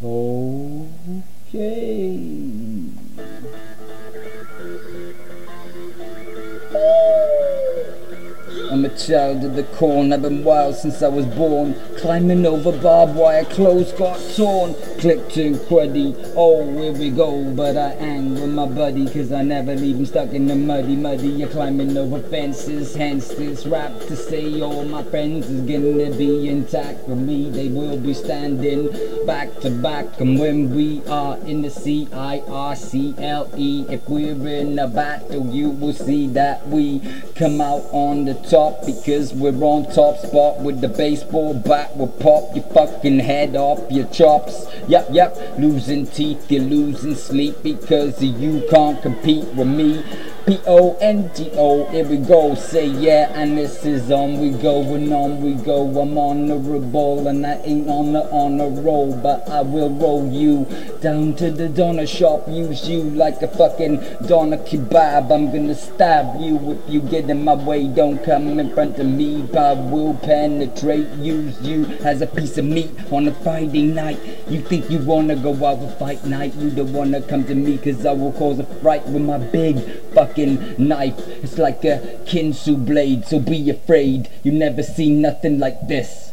Okay. I'm a child of the corn, I've been wild since I was born. Climbing over barbed wire, clothes got torn. Click to quaddy, oh here we go. But I hang with my buddy, cause I never leave him stuck in the muddy, muddy. You're climbing over fences, hence this rap to say all my friends is gonna be intact with me. They will be standing back to back. And when we are in the C-I-R-C-L-E, if we're in a battle, you will see that we come out on the top because we're on top spot with the baseball bat. We'll pop your fucking head off your chops. Yep, yep, losing teeth, you're losing sleep because you can't compete with me. P-O-N-G-O, here we go, say yeah, and this is on. We go, and on. We go, I'm honorable, and I ain't on the honor roll, but I will roll you down to the doner shop, use you like a fucking doner kebab, I'm gonna stab you if you get in my way, don't come in front of me, I will penetrate, use you as a piece of meat on a Friday night, you think you wanna go out for fight night, you don't wanna come to me, cause I will cause a fright with my big fucking knife. It's like a Ginsu blade, so be afraid. You never see nothing like this.